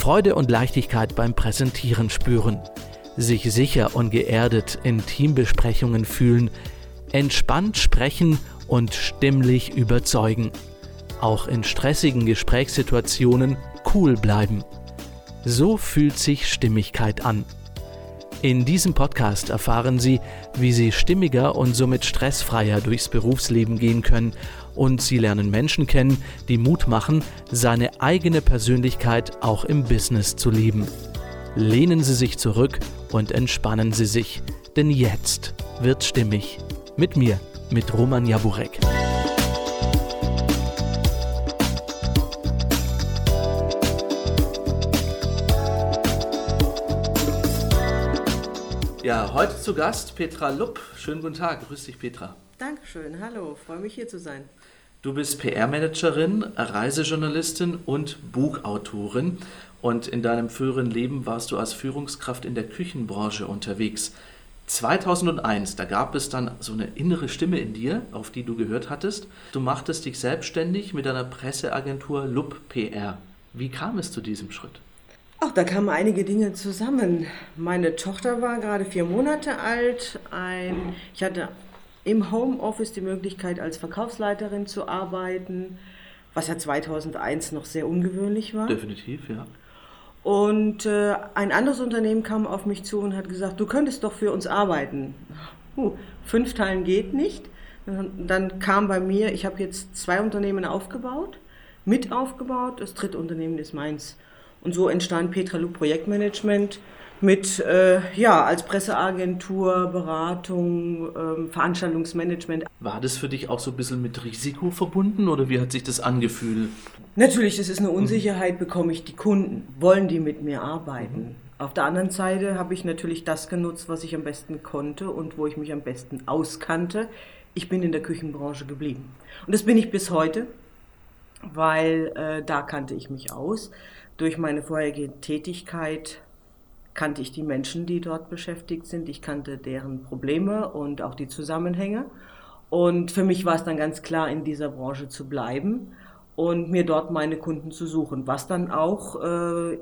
Freude und Leichtigkeit beim Präsentieren spüren, sich sicher und geerdet in Teambesprechungen fühlen, entspannt sprechen und stimmlich überzeugen. Auch in stressigen Gesprächssituationen cool bleiben. So fühlt sich Stimmigkeit an. In diesem Podcast erfahren Sie, wie Sie stimmiger und somit stressfreier durchs Berufsleben gehen können und Sie lernen Menschen kennen, die Mut machen, seine eigene Persönlichkeit auch im Business zu leben. Lehnen Sie sich zurück und entspannen Sie sich, denn jetzt wird stimmig. Mit mir, mit Roman Jaburek. Ja, heute zu Gast Petra Lupp. Schönen guten Tag. Grüß dich, Petra. Dankeschön. Hallo, freue mich hier zu sein. Du bist PR-Managerin, Reisejournalistin und Buchautorin. Und in deinem früheren Leben warst du als Führungskraft in der Küchenbranche unterwegs. 2001, da gab es dann so eine innere Stimme in dir, auf die du gehört hattest. Du machtest dich selbstständig mit deiner Presseagentur Lupp PR. Wie kam es zu diesem Schritt? Ach, da kamen einige Dinge zusammen. Meine Tochter war gerade vier Monate alt. Ein, ich hatte im Homeoffice die Möglichkeit, als Verkaufsleiterin zu arbeiten, was ja 2001 noch sehr ungewöhnlich war. Definitiv, ja. Und äh, ein anderes Unternehmen kam auf mich zu und hat gesagt, du könntest doch für uns arbeiten. Uh, fünf Teilen geht nicht. Dann kam bei mir, ich habe jetzt zwei Unternehmen aufgebaut, mit aufgebaut. Das dritte Unternehmen ist meins. Und so entstand Petra Lu Projektmanagement mit, äh, ja, als Presseagentur, Beratung, ähm, Veranstaltungsmanagement. War das für dich auch so ein bisschen mit Risiko verbunden oder wie hat sich das angefühlt? Natürlich, das ist eine Unsicherheit, bekomme ich die Kunden, wollen die mit mir arbeiten? Mhm. Auf der anderen Seite habe ich natürlich das genutzt, was ich am besten konnte und wo ich mich am besten auskannte. Ich bin in der Küchenbranche geblieben. Und das bin ich bis heute, weil äh, da kannte ich mich aus. Durch meine vorherige Tätigkeit kannte ich die Menschen, die dort beschäftigt sind. Ich kannte deren Probleme und auch die Zusammenhänge. Und für mich war es dann ganz klar, in dieser Branche zu bleiben und mir dort meine Kunden zu suchen, was dann auch äh,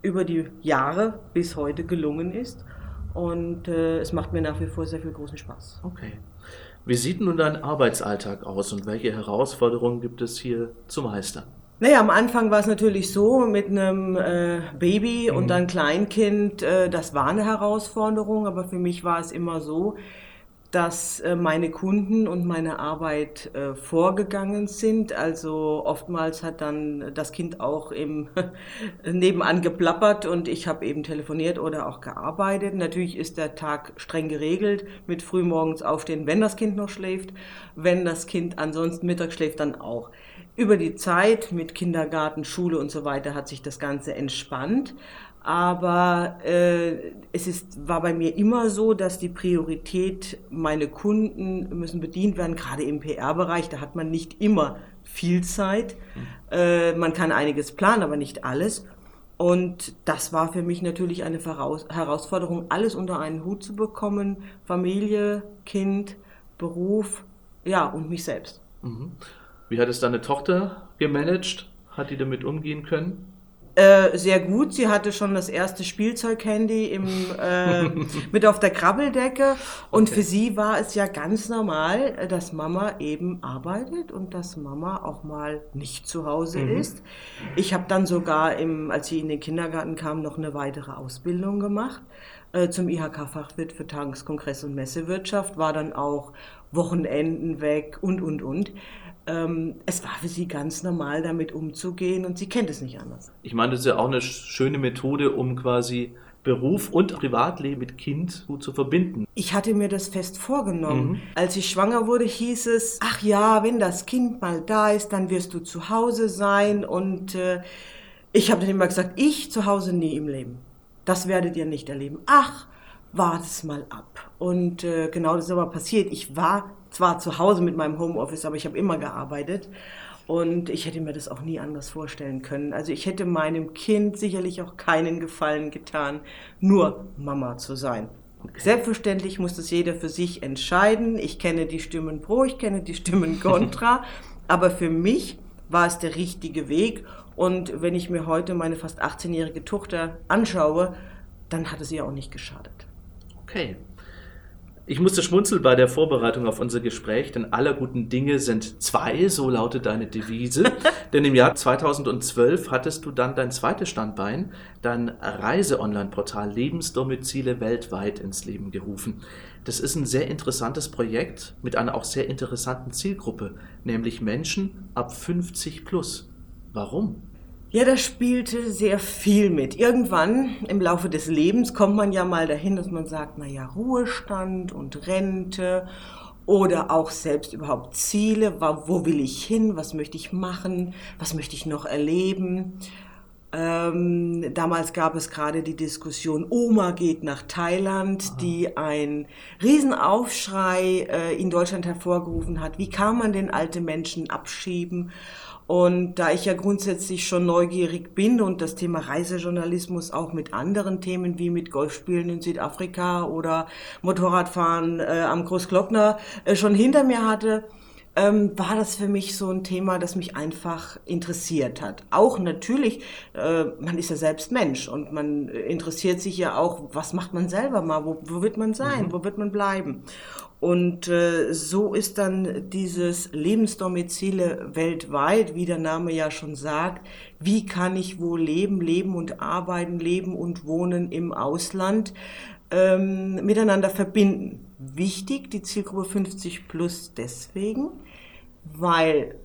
über die Jahre bis heute gelungen ist. Und äh, es macht mir nach wie vor sehr viel großen Spaß. Okay. Wie sieht nun dein Arbeitsalltag aus und welche Herausforderungen gibt es hier zu meistern? Naja, am Anfang war es natürlich so mit einem äh, Baby mhm. und dann Kleinkind, äh, das war eine Herausforderung, aber für mich war es immer so, dass äh, meine Kunden und meine Arbeit äh, vorgegangen sind. Also oftmals hat dann das Kind auch im nebenan geplappert und ich habe eben telefoniert oder auch gearbeitet. Natürlich ist der Tag streng geregelt mit frühmorgens aufstehen, wenn das Kind noch schläft. Wenn das Kind ansonsten mittags schläft, dann auch. Über die Zeit mit Kindergarten, Schule und so weiter hat sich das Ganze entspannt. Aber äh, es ist, war bei mir immer so, dass die Priorität, meine Kunden müssen bedient werden, gerade im PR-Bereich, da hat man nicht immer viel Zeit. Mhm. Äh, man kann einiges planen, aber nicht alles. Und das war für mich natürlich eine Herausforderung, alles unter einen Hut zu bekommen. Familie, Kind, Beruf, ja, und mich selbst. Mhm. Wie hat es deine Tochter gemanagt? Hat die damit umgehen können? Äh, sehr gut. Sie hatte schon das erste Spielzeughandy im, äh, mit auf der Krabbeldecke. Und okay. für sie war es ja ganz normal, dass Mama eben arbeitet und dass Mama auch mal nicht zu Hause mhm. ist. Ich habe dann sogar, im, als sie in den Kindergarten kam, noch eine weitere Ausbildung gemacht äh, zum IHK-Fachwirt für Tageskongress und Messewirtschaft, war dann auch Wochenenden weg und, und, und ähm, es war für sie ganz normal, damit umzugehen und sie kennt es nicht anders. Ich meine, das ist ja auch eine schöne Methode, um quasi Beruf und Privatleben mit Kind gut zu verbinden. Ich hatte mir das fest vorgenommen. Mhm. Als ich schwanger wurde, hieß es, ach ja, wenn das Kind mal da ist, dann wirst du zu Hause sein. Und äh, ich habe dann immer gesagt, ich zu Hause nie im Leben. Das werdet ihr nicht erleben. Ach, wart es mal ab. Und äh, genau das ist aber passiert. Ich war zwar zu Hause mit meinem Homeoffice, aber ich habe immer gearbeitet. Und ich hätte mir das auch nie anders vorstellen können. Also ich hätte meinem Kind sicherlich auch keinen Gefallen getan, nur Mama zu sein. Okay. Selbstverständlich muss das jeder für sich entscheiden. Ich kenne die Stimmen pro, ich kenne die Stimmen contra. aber für mich war es der richtige Weg. Und wenn ich mir heute meine fast 18-jährige Tochter anschaue, dann hat es ihr auch nicht geschadet. Okay. Ich musste schmunzeln bei der Vorbereitung auf unser Gespräch, denn aller guten Dinge sind zwei, so lautet deine Devise. denn im Jahr 2012 hattest du dann dein zweites Standbein, dein Reise-Online-Portal Lebensdomizile weltweit ins Leben gerufen. Das ist ein sehr interessantes Projekt mit einer auch sehr interessanten Zielgruppe, nämlich Menschen ab 50 plus. Warum? Ja, da spielte sehr viel mit. Irgendwann im Laufe des Lebens kommt man ja mal dahin, dass man sagt, na ja, Ruhestand und Rente oder auch selbst überhaupt Ziele, wo will ich hin, was möchte ich machen, was möchte ich noch erleben. Ähm, damals gab es gerade die Diskussion, Oma geht nach Thailand, Aha. die ein Riesenaufschrei äh, in Deutschland hervorgerufen hat. Wie kann man den alten Menschen abschieben? Und da ich ja grundsätzlich schon neugierig bin und das Thema Reisejournalismus auch mit anderen Themen wie mit Golfspielen in Südafrika oder Motorradfahren äh, am Großglockner äh, schon hinter mir hatte, ähm, war das für mich so ein Thema, das mich einfach interessiert hat. Auch natürlich, äh, man ist ja selbst Mensch und man interessiert sich ja auch, was macht man selber mal, wo, wo wird man sein, mhm. wo wird man bleiben. Und äh, so ist dann dieses Lebensdomizile weltweit, wie der Name ja schon sagt, wie kann ich wo leben, leben und arbeiten, leben und wohnen im Ausland, ähm, miteinander verbinden. Wichtig, die Zielgruppe 50 plus deswegen, weil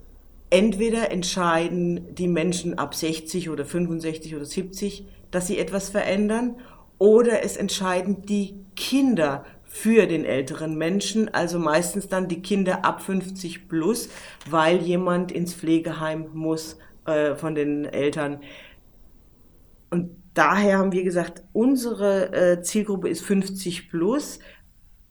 entweder entscheiden die Menschen ab 60 oder 65 oder 70, dass sie etwas verändern, oder es entscheiden die Kinder für den älteren Menschen, also meistens dann die Kinder ab 50 plus, weil jemand ins Pflegeheim muss äh, von den Eltern. Und daher haben wir gesagt, unsere äh, Zielgruppe ist 50 plus,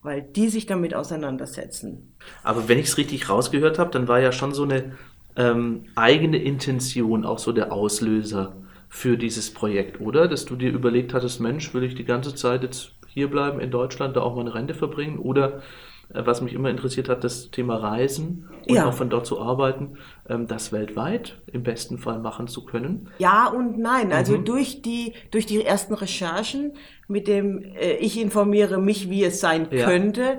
weil die sich damit auseinandersetzen. Aber wenn ich es richtig rausgehört habe, dann war ja schon so eine ähm, eigene Intention auch so der Auslöser für dieses Projekt, oder? Dass du dir überlegt hattest, Mensch, will ich die ganze Zeit jetzt hierbleiben in Deutschland, da auch meine Rente verbringen oder was mich immer interessiert hat, das Thema Reisen und ja. auch von dort zu arbeiten, ähm, das weltweit im besten Fall machen zu können? Ja und nein. Also mhm. durch, die, durch die ersten Recherchen, mit dem äh, ich informiere mich, wie es sein ja. könnte,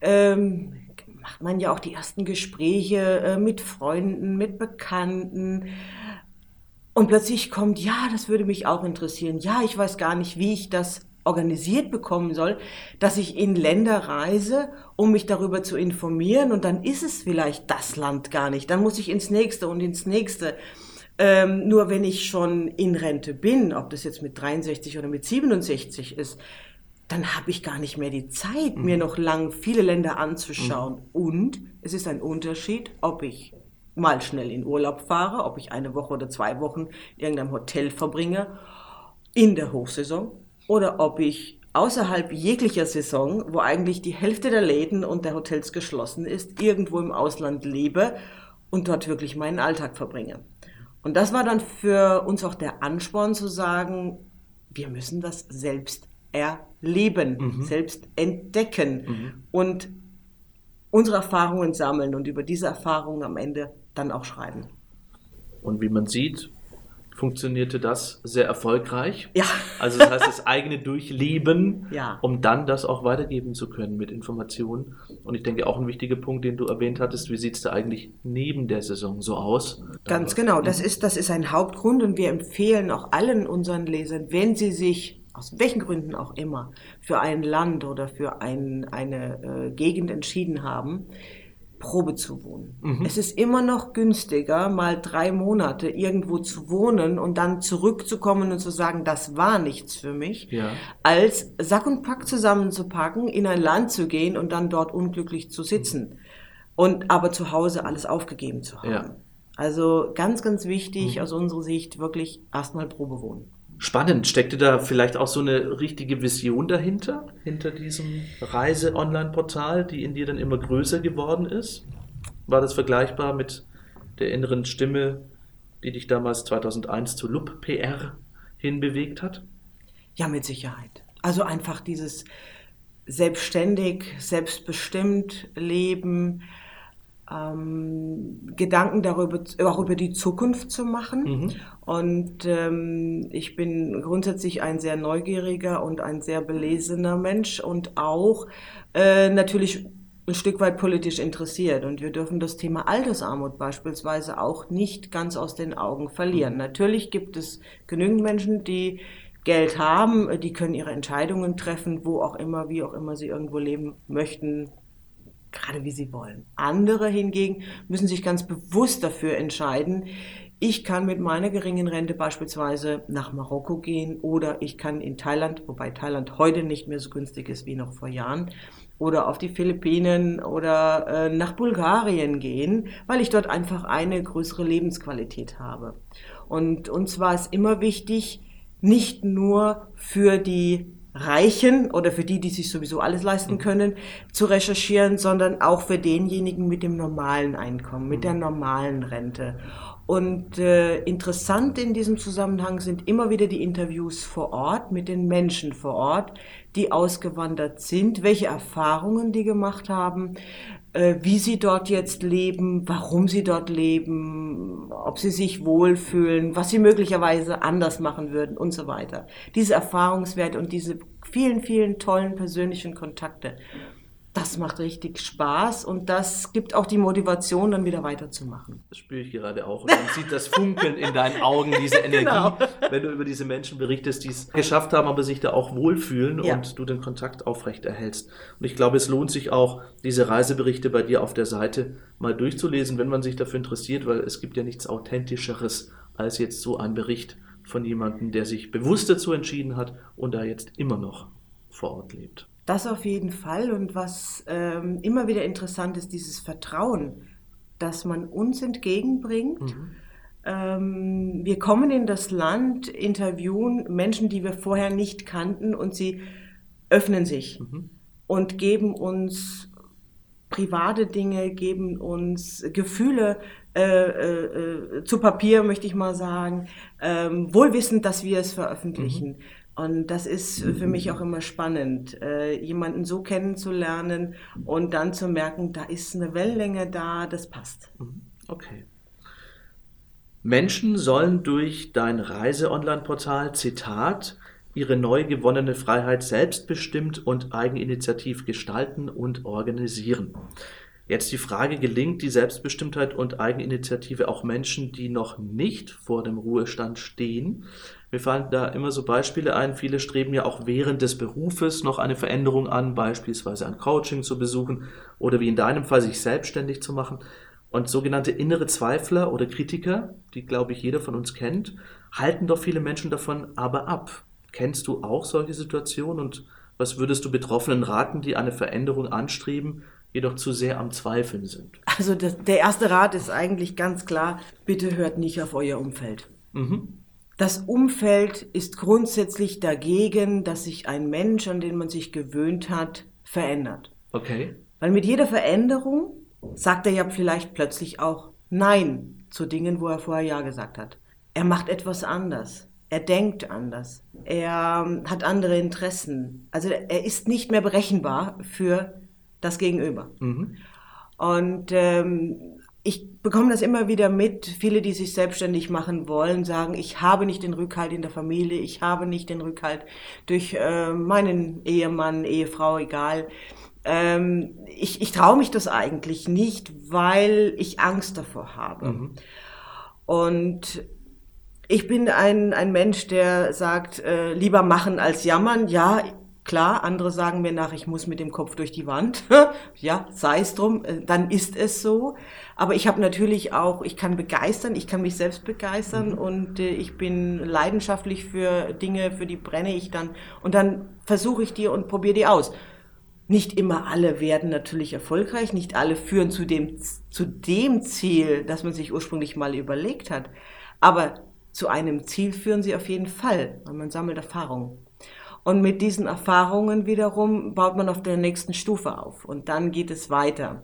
ähm, macht man ja auch die ersten Gespräche äh, mit Freunden, mit Bekannten. Und plötzlich kommt, ja, das würde mich auch interessieren. Ja, ich weiß gar nicht, wie ich das organisiert bekommen soll, dass ich in Länder reise, um mich darüber zu informieren und dann ist es vielleicht das Land gar nicht. Dann muss ich ins nächste und ins nächste. Ähm, nur wenn ich schon in Rente bin, ob das jetzt mit 63 oder mit 67 ist, dann habe ich gar nicht mehr die Zeit, mhm. mir noch lang viele Länder anzuschauen. Mhm. Und es ist ein Unterschied, ob ich mal schnell in Urlaub fahre, ob ich eine Woche oder zwei Wochen in irgendeinem Hotel verbringe in der Hochsaison oder ob ich außerhalb jeglicher Saison, wo eigentlich die Hälfte der Läden und der Hotels geschlossen ist, irgendwo im Ausland lebe und dort wirklich meinen Alltag verbringe. Und das war dann für uns auch der Ansporn zu sagen, wir müssen das selbst erleben, mhm. selbst entdecken mhm. und unsere Erfahrungen sammeln und über diese Erfahrungen am Ende dann auch schreiben. Und wie man sieht, funktionierte das sehr erfolgreich. Ja. Also das heißt, das eigene Durchleben, ja. um dann das auch weitergeben zu können mit Informationen. Und ich denke auch ein wichtiger Punkt, den du erwähnt hattest, wie sieht es da eigentlich neben der Saison so aus? Ganz genau, das ist, das ist ein Hauptgrund und wir empfehlen auch allen unseren Lesern, wenn sie sich aus welchen Gründen auch immer für ein Land oder für ein, eine äh, Gegend entschieden haben, Probe zu wohnen. Mhm. Es ist immer noch günstiger, mal drei Monate irgendwo zu wohnen und dann zurückzukommen und zu sagen, das war nichts für mich, ja. als Sack und Pack zusammenzupacken, in ein Land zu gehen und dann dort unglücklich zu sitzen und aber zu Hause alles aufgegeben zu haben. Ja. Also ganz, ganz wichtig mhm. aus unserer Sicht wirklich erstmal Probe wohnen. Spannend. Steckte da vielleicht auch so eine richtige Vision dahinter, hinter diesem Reise-Online-Portal, die in dir dann immer größer geworden ist? War das vergleichbar mit der inneren Stimme, die dich damals 2001 zu Lup PR hinbewegt hat? Ja, mit Sicherheit. Also einfach dieses selbstständig, selbstbestimmt Leben, ähm, Gedanken darüber, auch über die Zukunft zu machen. Mhm. Und ähm, ich bin grundsätzlich ein sehr neugieriger und ein sehr belesener Mensch und auch äh, natürlich ein Stück weit politisch interessiert. Und wir dürfen das Thema Altersarmut beispielsweise auch nicht ganz aus den Augen verlieren. Mhm. Natürlich gibt es genügend Menschen, die Geld haben, die können ihre Entscheidungen treffen, wo auch immer, wie auch immer sie irgendwo leben möchten, gerade wie sie wollen. Andere hingegen müssen sich ganz bewusst dafür entscheiden, ich kann mit meiner geringen Rente beispielsweise nach Marokko gehen oder ich kann in Thailand, wobei Thailand heute nicht mehr so günstig ist wie noch vor Jahren, oder auf die Philippinen oder äh, nach Bulgarien gehen, weil ich dort einfach eine größere Lebensqualität habe. Und uns war es immer wichtig, nicht nur für die Reichen oder für die, die sich sowieso alles leisten mhm. können, zu recherchieren, sondern auch für denjenigen mit dem normalen Einkommen, mit der mhm. normalen Rente. Und äh, interessant in diesem Zusammenhang sind immer wieder die Interviews vor Ort mit den Menschen vor Ort, die ausgewandert sind, welche Erfahrungen die gemacht haben, wie sie dort jetzt leben, warum sie dort leben, ob sie sich wohlfühlen, was sie möglicherweise anders machen würden und so weiter. Diese Erfahrungswerte und diese vielen, vielen tollen persönlichen Kontakte das macht richtig Spaß und das gibt auch die Motivation, dann wieder weiterzumachen. Das spüre ich gerade auch. Und man sieht das Funkeln in deinen Augen, diese Energie, genau. wenn du über diese Menschen berichtest, die es geschafft haben, aber sich da auch wohlfühlen ja. und du den Kontakt aufrecht erhältst. Und ich glaube, es lohnt sich auch, diese Reiseberichte bei dir auf der Seite mal durchzulesen, wenn man sich dafür interessiert, weil es gibt ja nichts Authentischeres als jetzt so ein Bericht von jemandem, der sich bewusst dazu entschieden hat und da jetzt immer noch vor Ort lebt. Das auf jeden Fall. Und was ähm, immer wieder interessant ist, dieses Vertrauen, das man uns entgegenbringt. Mhm. Ähm, wir kommen in das Land, interviewen Menschen, die wir vorher nicht kannten und sie öffnen sich mhm. und geben uns private Dinge, geben uns Gefühle äh, äh, äh zu Papier, möchte ich mal sagen, ähm, wohlwissend, dass wir es veröffentlichen. Mhm. Und das ist für mich auch immer spannend, äh, jemanden so kennenzulernen und dann zu merken, da ist eine Wellenlänge da, das passt. Mhm. Okay. Menschen sollen durch dein Reise-Online-Portal, Zitat, ihre neu gewonnene Freiheit selbstbestimmt und eigeninitiativ gestalten und organisieren. Jetzt die Frage, gelingt die Selbstbestimmtheit und Eigeninitiative auch Menschen, die noch nicht vor dem Ruhestand stehen? Mir fallen da immer so Beispiele ein. Viele streben ja auch während des Berufes noch eine Veränderung an, beispielsweise ein Coaching zu besuchen oder wie in deinem Fall sich selbstständig zu machen. Und sogenannte innere Zweifler oder Kritiker, die glaube ich jeder von uns kennt, halten doch viele Menschen davon aber ab. Kennst du auch solche Situationen und was würdest du Betroffenen raten, die eine Veränderung anstreben, jedoch zu sehr am Zweifeln sind. Also das, der erste Rat ist eigentlich ganz klar, bitte hört nicht auf euer Umfeld. Mhm. Das Umfeld ist grundsätzlich dagegen, dass sich ein Mensch, an den man sich gewöhnt hat, verändert. Okay. Weil mit jeder Veränderung sagt er ja vielleicht plötzlich auch Nein zu Dingen, wo er vorher Ja gesagt hat. Er macht etwas anders. Er denkt anders. Er ähm, hat andere Interessen. Also er ist nicht mehr berechenbar für das Gegenüber. Mhm. Und ähm, ich bekomme das immer wieder mit. Viele, die sich selbstständig machen wollen, sagen, ich habe nicht den Rückhalt in der Familie, ich habe nicht den Rückhalt durch äh, meinen Ehemann, Ehefrau, egal. Ähm, ich ich traue mich das eigentlich nicht, weil ich Angst davor habe. Mhm. Und ich bin ein, ein Mensch, der sagt, äh, lieber machen als jammern. Ja, Klar, andere sagen mir nach, ich muss mit dem Kopf durch die Wand. ja, sei es drum, äh, dann ist es so. Aber ich habe natürlich auch, ich kann begeistern, ich kann mich selbst begeistern mhm. und äh, ich bin leidenschaftlich für Dinge, für die brenne ich dann. Und dann versuche ich die und probiere die aus. Nicht immer alle werden natürlich erfolgreich, nicht alle führen zu dem, zu dem Ziel, das man sich ursprünglich mal überlegt hat. Aber zu einem Ziel führen sie auf jeden Fall, weil man sammelt Erfahrung. Und mit diesen Erfahrungen wiederum baut man auf der nächsten Stufe auf und dann geht es weiter.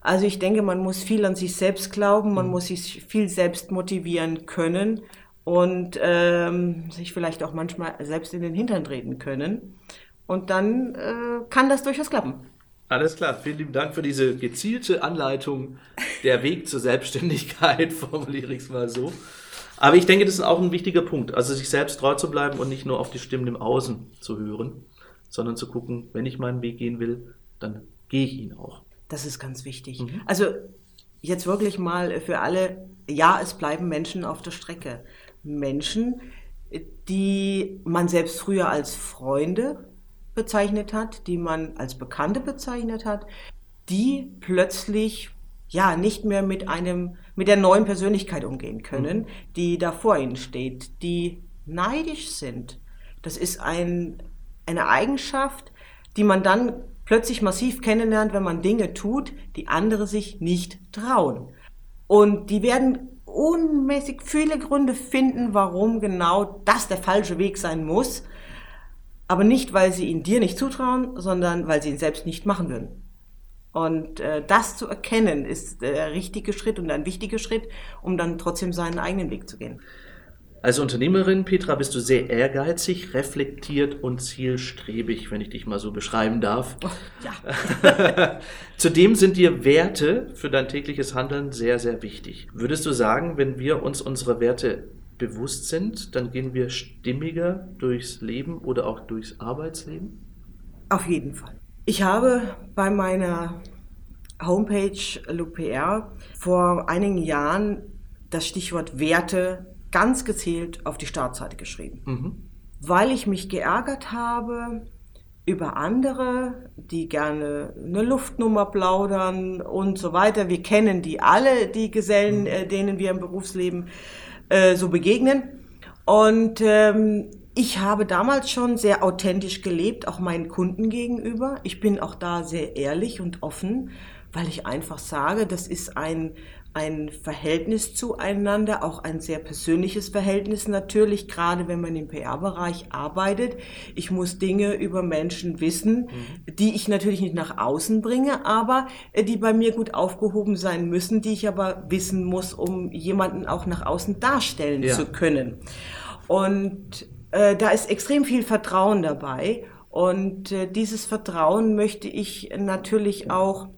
Also ich denke, man muss viel an sich selbst glauben, man mhm. muss sich viel selbst motivieren können und ähm, sich vielleicht auch manchmal selbst in den Hintern treten können. Und dann äh, kann das durchaus klappen. Alles klar, vielen lieben Dank für diese gezielte Anleitung. Der Weg zur Selbstständigkeit, formuliere ich es mal so. Aber ich denke, das ist auch ein wichtiger Punkt. Also sich selbst treu zu bleiben und nicht nur auf die Stimmen im Außen zu hören, sondern zu gucken, wenn ich meinen Weg gehen will, dann gehe ich ihn auch. Das ist ganz wichtig. Mhm. Also jetzt wirklich mal für alle, ja, es bleiben Menschen auf der Strecke. Menschen, die man selbst früher als Freunde bezeichnet hat, die man als Bekannte bezeichnet hat, die plötzlich ja nicht mehr mit einem mit der neuen Persönlichkeit umgehen können, mhm. die da vor ihnen steht, die neidisch sind. Das ist ein, eine Eigenschaft, die man dann plötzlich massiv kennenlernt, wenn man Dinge tut, die andere sich nicht trauen. Und die werden unmäßig viele Gründe finden, warum genau das der falsche Weg sein muss. Aber nicht, weil sie ihn dir nicht zutrauen, sondern weil sie ihn selbst nicht machen würden. Und äh, das zu erkennen, ist der richtige Schritt und ein wichtiger Schritt, um dann trotzdem seinen eigenen Weg zu gehen. Als Unternehmerin, Petra, bist du sehr ehrgeizig, reflektiert und zielstrebig, wenn ich dich mal so beschreiben darf. Oh, ja. Zudem sind dir Werte für dein tägliches Handeln sehr, sehr wichtig. Würdest du sagen, wenn wir uns unsere Werte bewusst sind, dann gehen wir stimmiger durchs Leben oder auch durchs Arbeitsleben? Auf jeden Fall. Ich habe bei meiner Homepage LuPR vor einigen Jahren das Stichwort Werte ganz gezielt auf die Startseite geschrieben, mhm. weil ich mich geärgert habe über andere, die gerne eine Luftnummer plaudern und so weiter. Wir kennen die alle, die Gesellen, mhm. äh, denen wir im Berufsleben äh, so begegnen. Und ähm, ich habe damals schon sehr authentisch gelebt, auch meinen Kunden gegenüber. Ich bin auch da sehr ehrlich und offen, weil ich einfach sage, das ist ein, ein Verhältnis zueinander, auch ein sehr persönliches Verhältnis natürlich, gerade wenn man im PR-Bereich arbeitet. Ich muss Dinge über Menschen wissen, mhm. die ich natürlich nicht nach außen bringe, aber äh, die bei mir gut aufgehoben sein müssen, die ich aber wissen muss, um jemanden auch nach außen darstellen ja. zu können. Und äh, da ist extrem viel Vertrauen dabei. Und äh, dieses Vertrauen möchte ich natürlich auch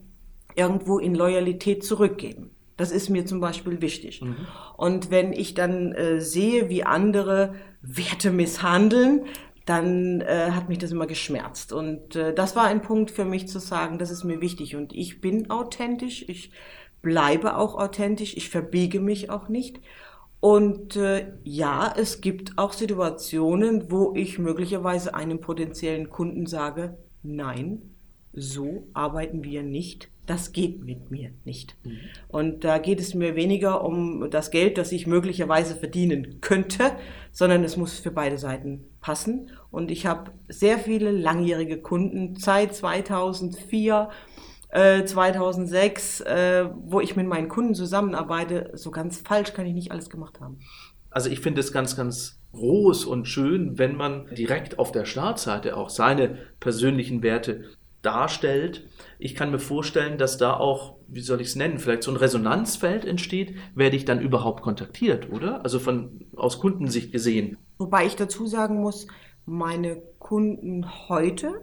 irgendwo in Loyalität zurückgeben. Das ist mir zum Beispiel wichtig. Mhm. Und wenn ich dann äh, sehe, wie andere Werte misshandeln, dann äh, hat mich das immer geschmerzt. Und äh, das war ein Punkt für mich zu sagen, das ist mir wichtig. Und ich bin authentisch, ich bleibe auch authentisch, ich verbiege mich auch nicht. Und äh, ja, es gibt auch Situationen, wo ich möglicherweise einem potenziellen Kunden sage, nein, so arbeiten wir nicht. Das geht mit mir nicht. Mhm. Und da geht es mir weniger um das Geld, das ich möglicherweise verdienen könnte, sondern es muss für beide Seiten passen. Und ich habe sehr viele langjährige Kunden seit 2004 2006, äh, äh, wo ich mit meinen Kunden zusammenarbeite, so ganz falsch kann ich nicht alles gemacht haben. Also ich finde es ganz, ganz groß und schön, wenn man direkt auf der Startseite auch seine persönlichen Werte darstellt. Ich kann mir vorstellen, dass da auch, wie soll ich es nennen, vielleicht so ein Resonanzfeld entsteht. Werde ich dann überhaupt kontaktiert, oder? Also von aus Kundensicht gesehen. Wobei ich dazu sagen muss, meine Kunden heute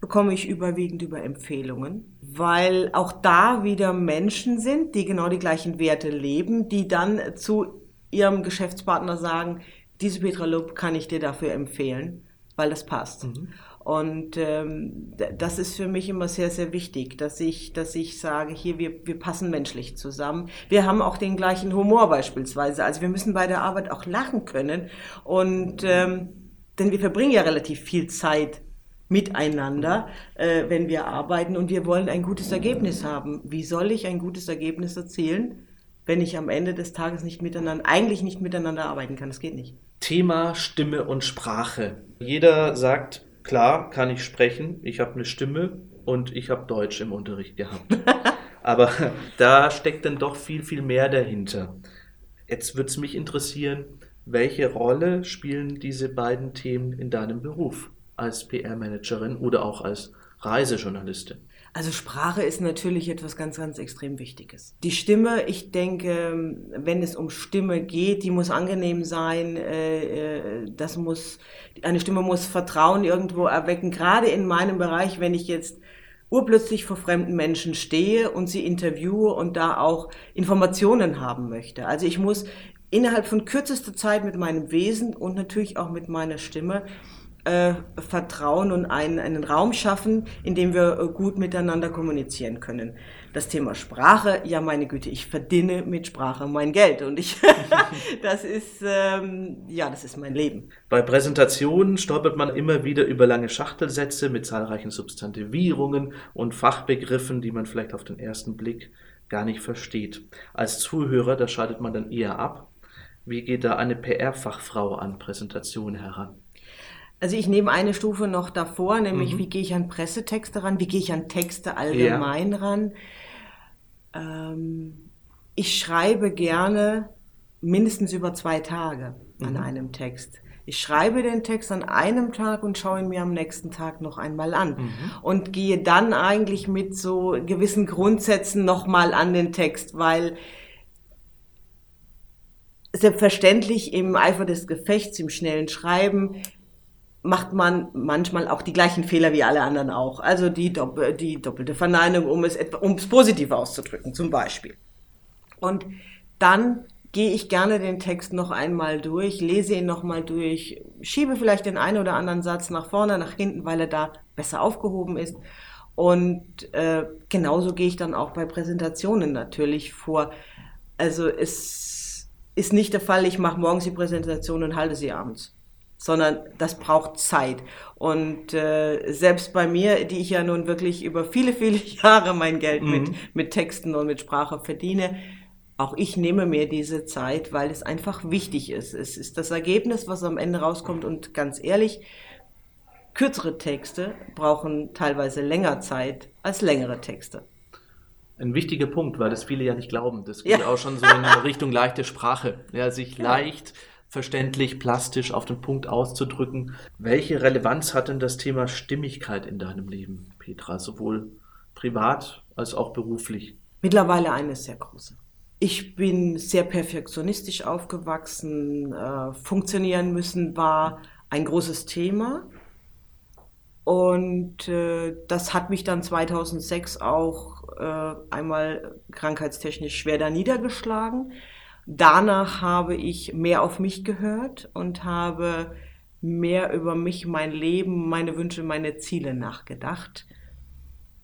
bekomme ich überwiegend über Empfehlungen, weil auch da wieder Menschen sind, die genau die gleichen Werte leben, die dann zu ihrem Geschäftspartner sagen, diese Petra Lob kann ich dir dafür empfehlen, weil das passt. Mhm. Und ähm, das ist für mich immer sehr, sehr wichtig, dass ich, dass ich sage, hier, wir, wir passen menschlich zusammen. Wir haben auch den gleichen Humor beispielsweise. Also wir müssen bei der Arbeit auch lachen können. Und ähm, denn wir verbringen ja relativ viel Zeit miteinander, äh, wenn wir arbeiten und wir wollen ein gutes Ergebnis haben. Wie soll ich ein gutes Ergebnis erzielen, wenn ich am Ende des Tages nicht miteinander, eigentlich nicht miteinander arbeiten kann? Das geht nicht. Thema Stimme und Sprache. Jeder sagt, klar, kann ich sprechen, ich habe eine Stimme und ich habe Deutsch im Unterricht gehabt. Aber da steckt dann doch viel, viel mehr dahinter. Jetzt würde es mich interessieren, welche Rolle spielen diese beiden Themen in deinem Beruf? Als PR-Managerin oder auch als Reisejournalistin? Also Sprache ist natürlich etwas ganz, ganz extrem Wichtiges. Die Stimme, ich denke, wenn es um Stimme geht, die muss angenehm sein. Äh, äh, das muss, eine Stimme muss Vertrauen irgendwo erwecken. Gerade in meinem Bereich, wenn ich jetzt urplötzlich vor fremden Menschen stehe und sie interviewe und da auch Informationen haben möchte. Also ich muss innerhalb von kürzester Zeit mit meinem Wesen und natürlich auch mit meiner Stimme äh, Vertrauen und einen, einen Raum schaffen, in dem wir äh, gut miteinander kommunizieren können. Das Thema Sprache, ja meine Güte, ich verdiene mit Sprache mein Geld und ich, das ist, ähm, ja, das ist mein Leben. Bei Präsentationen stolpert man immer wieder über lange Schachtelsätze mit zahlreichen Substantivierungen und Fachbegriffen, die man vielleicht auf den ersten Blick gar nicht versteht. Als Zuhörer, da schaltet man dann eher ab. Wie geht da eine PR-Fachfrau an Präsentationen heran? Also ich nehme eine Stufe noch davor, nämlich mhm. wie gehe ich an Pressetexte ran, wie gehe ich an Texte allgemein ja. ran. Ähm, ich schreibe gerne mindestens über zwei Tage an mhm. einem Text. Ich schreibe den Text an einem Tag und schaue ihn mir am nächsten Tag noch einmal an mhm. und gehe dann eigentlich mit so gewissen Grundsätzen nochmal an den Text, weil selbstverständlich im Eifer des Gefechts, im schnellen Schreiben, macht man manchmal auch die gleichen Fehler wie alle anderen auch. Also die, Doppel, die doppelte Verneinung, um es, um es positiv auszudrücken, zum Beispiel. Und dann gehe ich gerne den Text noch einmal durch, lese ihn noch mal durch, schiebe vielleicht den einen oder anderen Satz nach vorne, nach hinten, weil er da besser aufgehoben ist. Und äh, genauso gehe ich dann auch bei Präsentationen natürlich vor. Also es ist nicht der Fall, ich mache morgens die Präsentation und halte sie abends sondern das braucht Zeit. Und äh, selbst bei mir, die ich ja nun wirklich über viele, viele Jahre mein Geld mhm. mit, mit Texten und mit Sprache verdiene, auch ich nehme mir diese Zeit, weil es einfach wichtig ist. Es ist das Ergebnis, was am Ende rauskommt. Und ganz ehrlich, kürzere Texte brauchen teilweise länger Zeit als längere Texte. Ein wichtiger Punkt, weil das viele ja nicht glauben. Das geht ja. auch schon so in Richtung leichte Sprache. Ja, sich ja. leicht verständlich, plastisch auf den Punkt auszudrücken. Welche Relevanz hat denn das Thema Stimmigkeit in deinem Leben, Petra, sowohl privat als auch beruflich? Mittlerweile eine sehr große. Ich bin sehr perfektionistisch aufgewachsen. Äh, funktionieren müssen war ein großes Thema. Und äh, das hat mich dann 2006 auch äh, einmal krankheitstechnisch schwer da niedergeschlagen. Danach habe ich mehr auf mich gehört und habe mehr über mich, mein Leben, meine Wünsche, meine Ziele nachgedacht.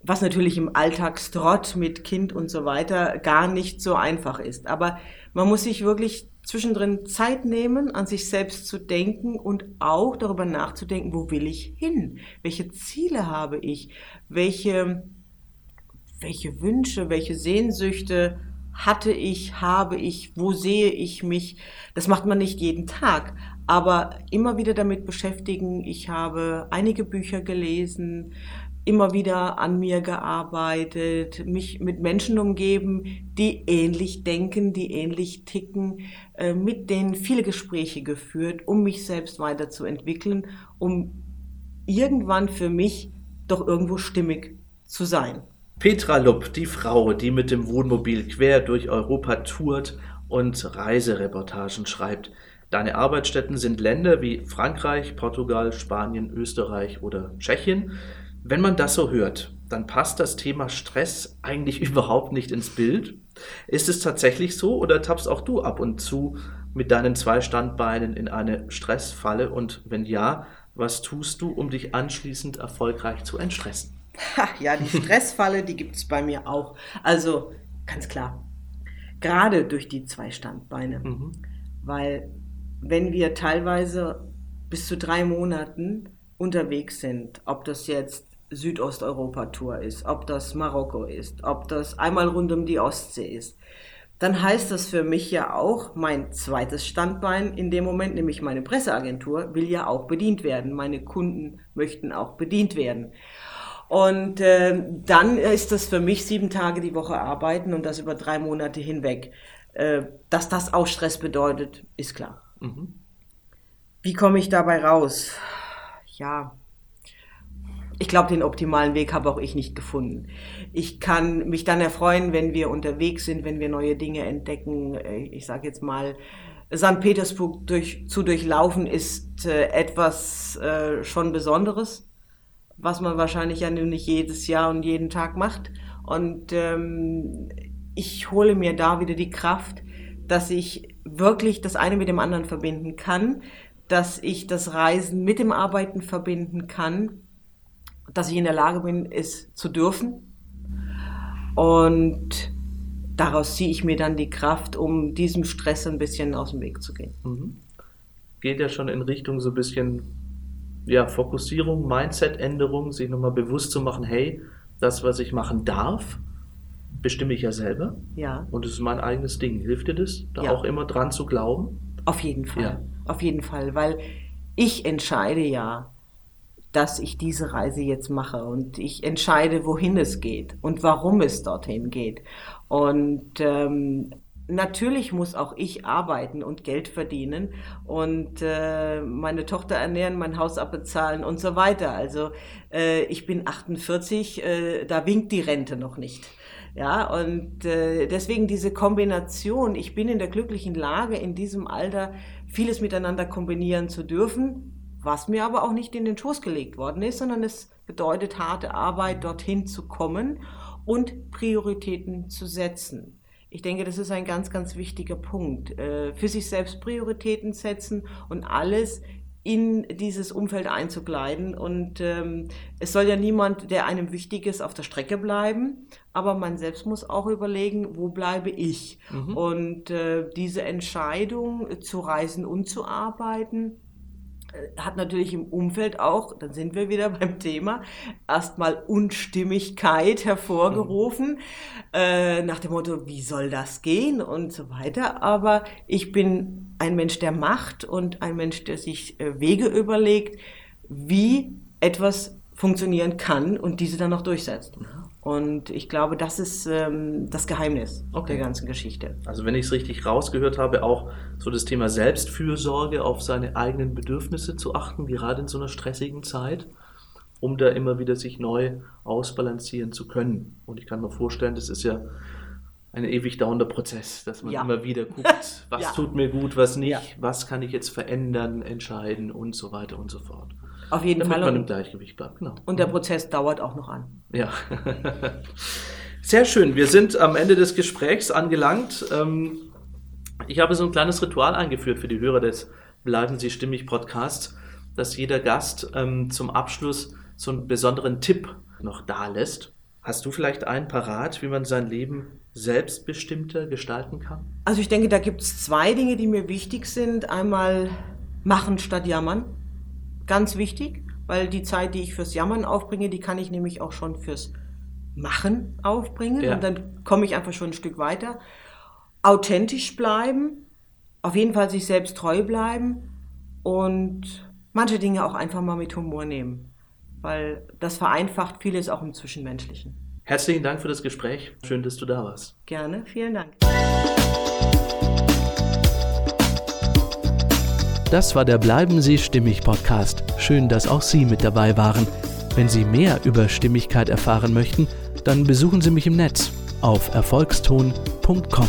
Was natürlich im Alltagstrott mit Kind und so weiter gar nicht so einfach ist. Aber man muss sich wirklich zwischendrin Zeit nehmen, an sich selbst zu denken und auch darüber nachzudenken, wo will ich hin? Welche Ziele habe ich? Welche, welche Wünsche, welche Sehnsüchte hatte ich, habe ich, wo sehe ich mich. Das macht man nicht jeden Tag, aber immer wieder damit beschäftigen. Ich habe einige Bücher gelesen, immer wieder an mir gearbeitet, mich mit Menschen umgeben, die ähnlich denken, die ähnlich ticken, äh, mit denen viele Gespräche geführt, um mich selbst weiterzuentwickeln, um irgendwann für mich doch irgendwo stimmig zu sein. Petra Lupp, die Frau, die mit dem Wohnmobil quer durch Europa tourt und Reisereportagen schreibt. Deine Arbeitsstätten sind Länder wie Frankreich, Portugal, Spanien, Österreich oder Tschechien. Wenn man das so hört, dann passt das Thema Stress eigentlich überhaupt nicht ins Bild. Ist es tatsächlich so oder tappst auch du ab und zu mit deinen zwei Standbeinen in eine Stressfalle? Und wenn ja, was tust du, um dich anschließend erfolgreich zu entstressen? Ha, ja, die Stressfalle, die gibt es bei mir auch. Also ganz klar, gerade durch die zwei Standbeine. Mhm. Weil wenn wir teilweise bis zu drei Monaten unterwegs sind, ob das jetzt Südosteuropa-Tour ist, ob das Marokko ist, ob das einmal rund um die Ostsee ist, dann heißt das für mich ja auch, mein zweites Standbein in dem Moment, nämlich meine Presseagentur, will ja auch bedient werden. Meine Kunden möchten auch bedient werden. Und äh, dann ist das für mich sieben Tage die Woche arbeiten und das über drei Monate hinweg. Äh, dass das auch Stress bedeutet, ist klar. Mhm. Wie komme ich dabei raus? Ja, ich glaube, den optimalen Weg habe auch ich nicht gefunden. Ich kann mich dann erfreuen, wenn wir unterwegs sind, wenn wir neue Dinge entdecken. Äh, ich sage jetzt mal, St. Petersburg durch, zu durchlaufen ist äh, etwas äh, schon Besonderes was man wahrscheinlich ja nicht jedes Jahr und jeden Tag macht. Und ähm, ich hole mir da wieder die Kraft, dass ich wirklich das eine mit dem anderen verbinden kann, dass ich das Reisen mit dem Arbeiten verbinden kann, dass ich in der Lage bin, es zu dürfen. Und daraus ziehe ich mir dann die Kraft, um diesem Stress ein bisschen aus dem Weg zu gehen. Mhm. Geht ja schon in Richtung so ein bisschen ja, Fokussierung, Mindset-Änderung, sich nochmal bewusst zu machen, hey, das, was ich machen darf, bestimme ich ja selber. Ja. Und es ist mein eigenes Ding. Hilft dir das, da ja. auch immer dran zu glauben? Auf jeden Fall. Ja. Auf jeden Fall, weil ich entscheide ja, dass ich diese Reise jetzt mache und ich entscheide, wohin es geht und warum es dorthin geht. Und ähm, natürlich muss auch ich arbeiten und Geld verdienen und äh, meine Tochter ernähren, mein Haus abbezahlen und so weiter. Also äh, ich bin 48, äh, da winkt die Rente noch nicht. Ja, und äh, deswegen diese Kombination, ich bin in der glücklichen Lage, in diesem Alter vieles miteinander kombinieren zu dürfen, was mir aber auch nicht in den Schoß gelegt worden ist, sondern es bedeutet harte Arbeit, dorthin zu kommen und Prioritäten zu setzen. Ich denke, das ist ein ganz, ganz wichtiger Punkt. Äh, für sich selbst Prioritäten setzen und alles in dieses Umfeld einzugleiten. Und ähm, es soll ja niemand, der einem wichtig ist, auf der Strecke bleiben, aber man selbst muss auch überlegen, wo bleibe ich? Mhm. Und äh, diese Entscheidung zu reisen und zu arbeiten, hat natürlich im Umfeld auch, dann sind wir wieder beim Thema, erstmal Unstimmigkeit hervorgerufen, mhm. äh, nach dem Motto, wie soll das gehen und so weiter. Aber ich bin ein Mensch, der macht und ein Mensch, der sich äh, Wege überlegt, wie etwas funktionieren kann und diese dann noch durchsetzt. Mhm. Und ich glaube, das ist ähm, das Geheimnis okay. der ganzen Geschichte. Also wenn ich es richtig rausgehört habe, auch so das Thema Selbstfürsorge, auf seine eigenen Bedürfnisse zu achten, gerade in so einer stressigen Zeit, um da immer wieder sich neu ausbalancieren zu können. Und ich kann mir vorstellen, das ist ja ein ewig dauernder Prozess, dass man ja. immer wieder guckt, was ja. tut mir gut, was nicht, ja. was kann ich jetzt verändern, entscheiden und so weiter und so fort. Auf jeden Damit Fall. man im Gleichgewicht bleibt, genau. Und der mhm. Prozess dauert auch noch an. Ja. Sehr schön. Wir sind am Ende des Gesprächs angelangt. Ähm, ich habe so ein kleines Ritual eingeführt für die Hörer des Bleiben Sie stimmig Podcasts, dass jeder Gast ähm, zum Abschluss so einen besonderen Tipp noch da lässt. Hast du vielleicht einen parat, wie man sein Leben selbstbestimmter gestalten kann? Also ich denke, da gibt es zwei Dinge, die mir wichtig sind. Einmal machen statt jammern. Ganz wichtig, weil die Zeit, die ich fürs Jammern aufbringe, die kann ich nämlich auch schon fürs Machen aufbringen. Ja. Und dann komme ich einfach schon ein Stück weiter. Authentisch bleiben, auf jeden Fall sich selbst treu bleiben und manche Dinge auch einfach mal mit Humor nehmen, weil das vereinfacht vieles auch im Zwischenmenschlichen. Herzlichen Dank für das Gespräch. Schön, dass du da warst. Gerne, vielen Dank. Das war der Bleiben Sie stimmig Podcast. Schön, dass auch Sie mit dabei waren. Wenn Sie mehr über Stimmigkeit erfahren möchten, dann besuchen Sie mich im Netz auf erfolgston.com.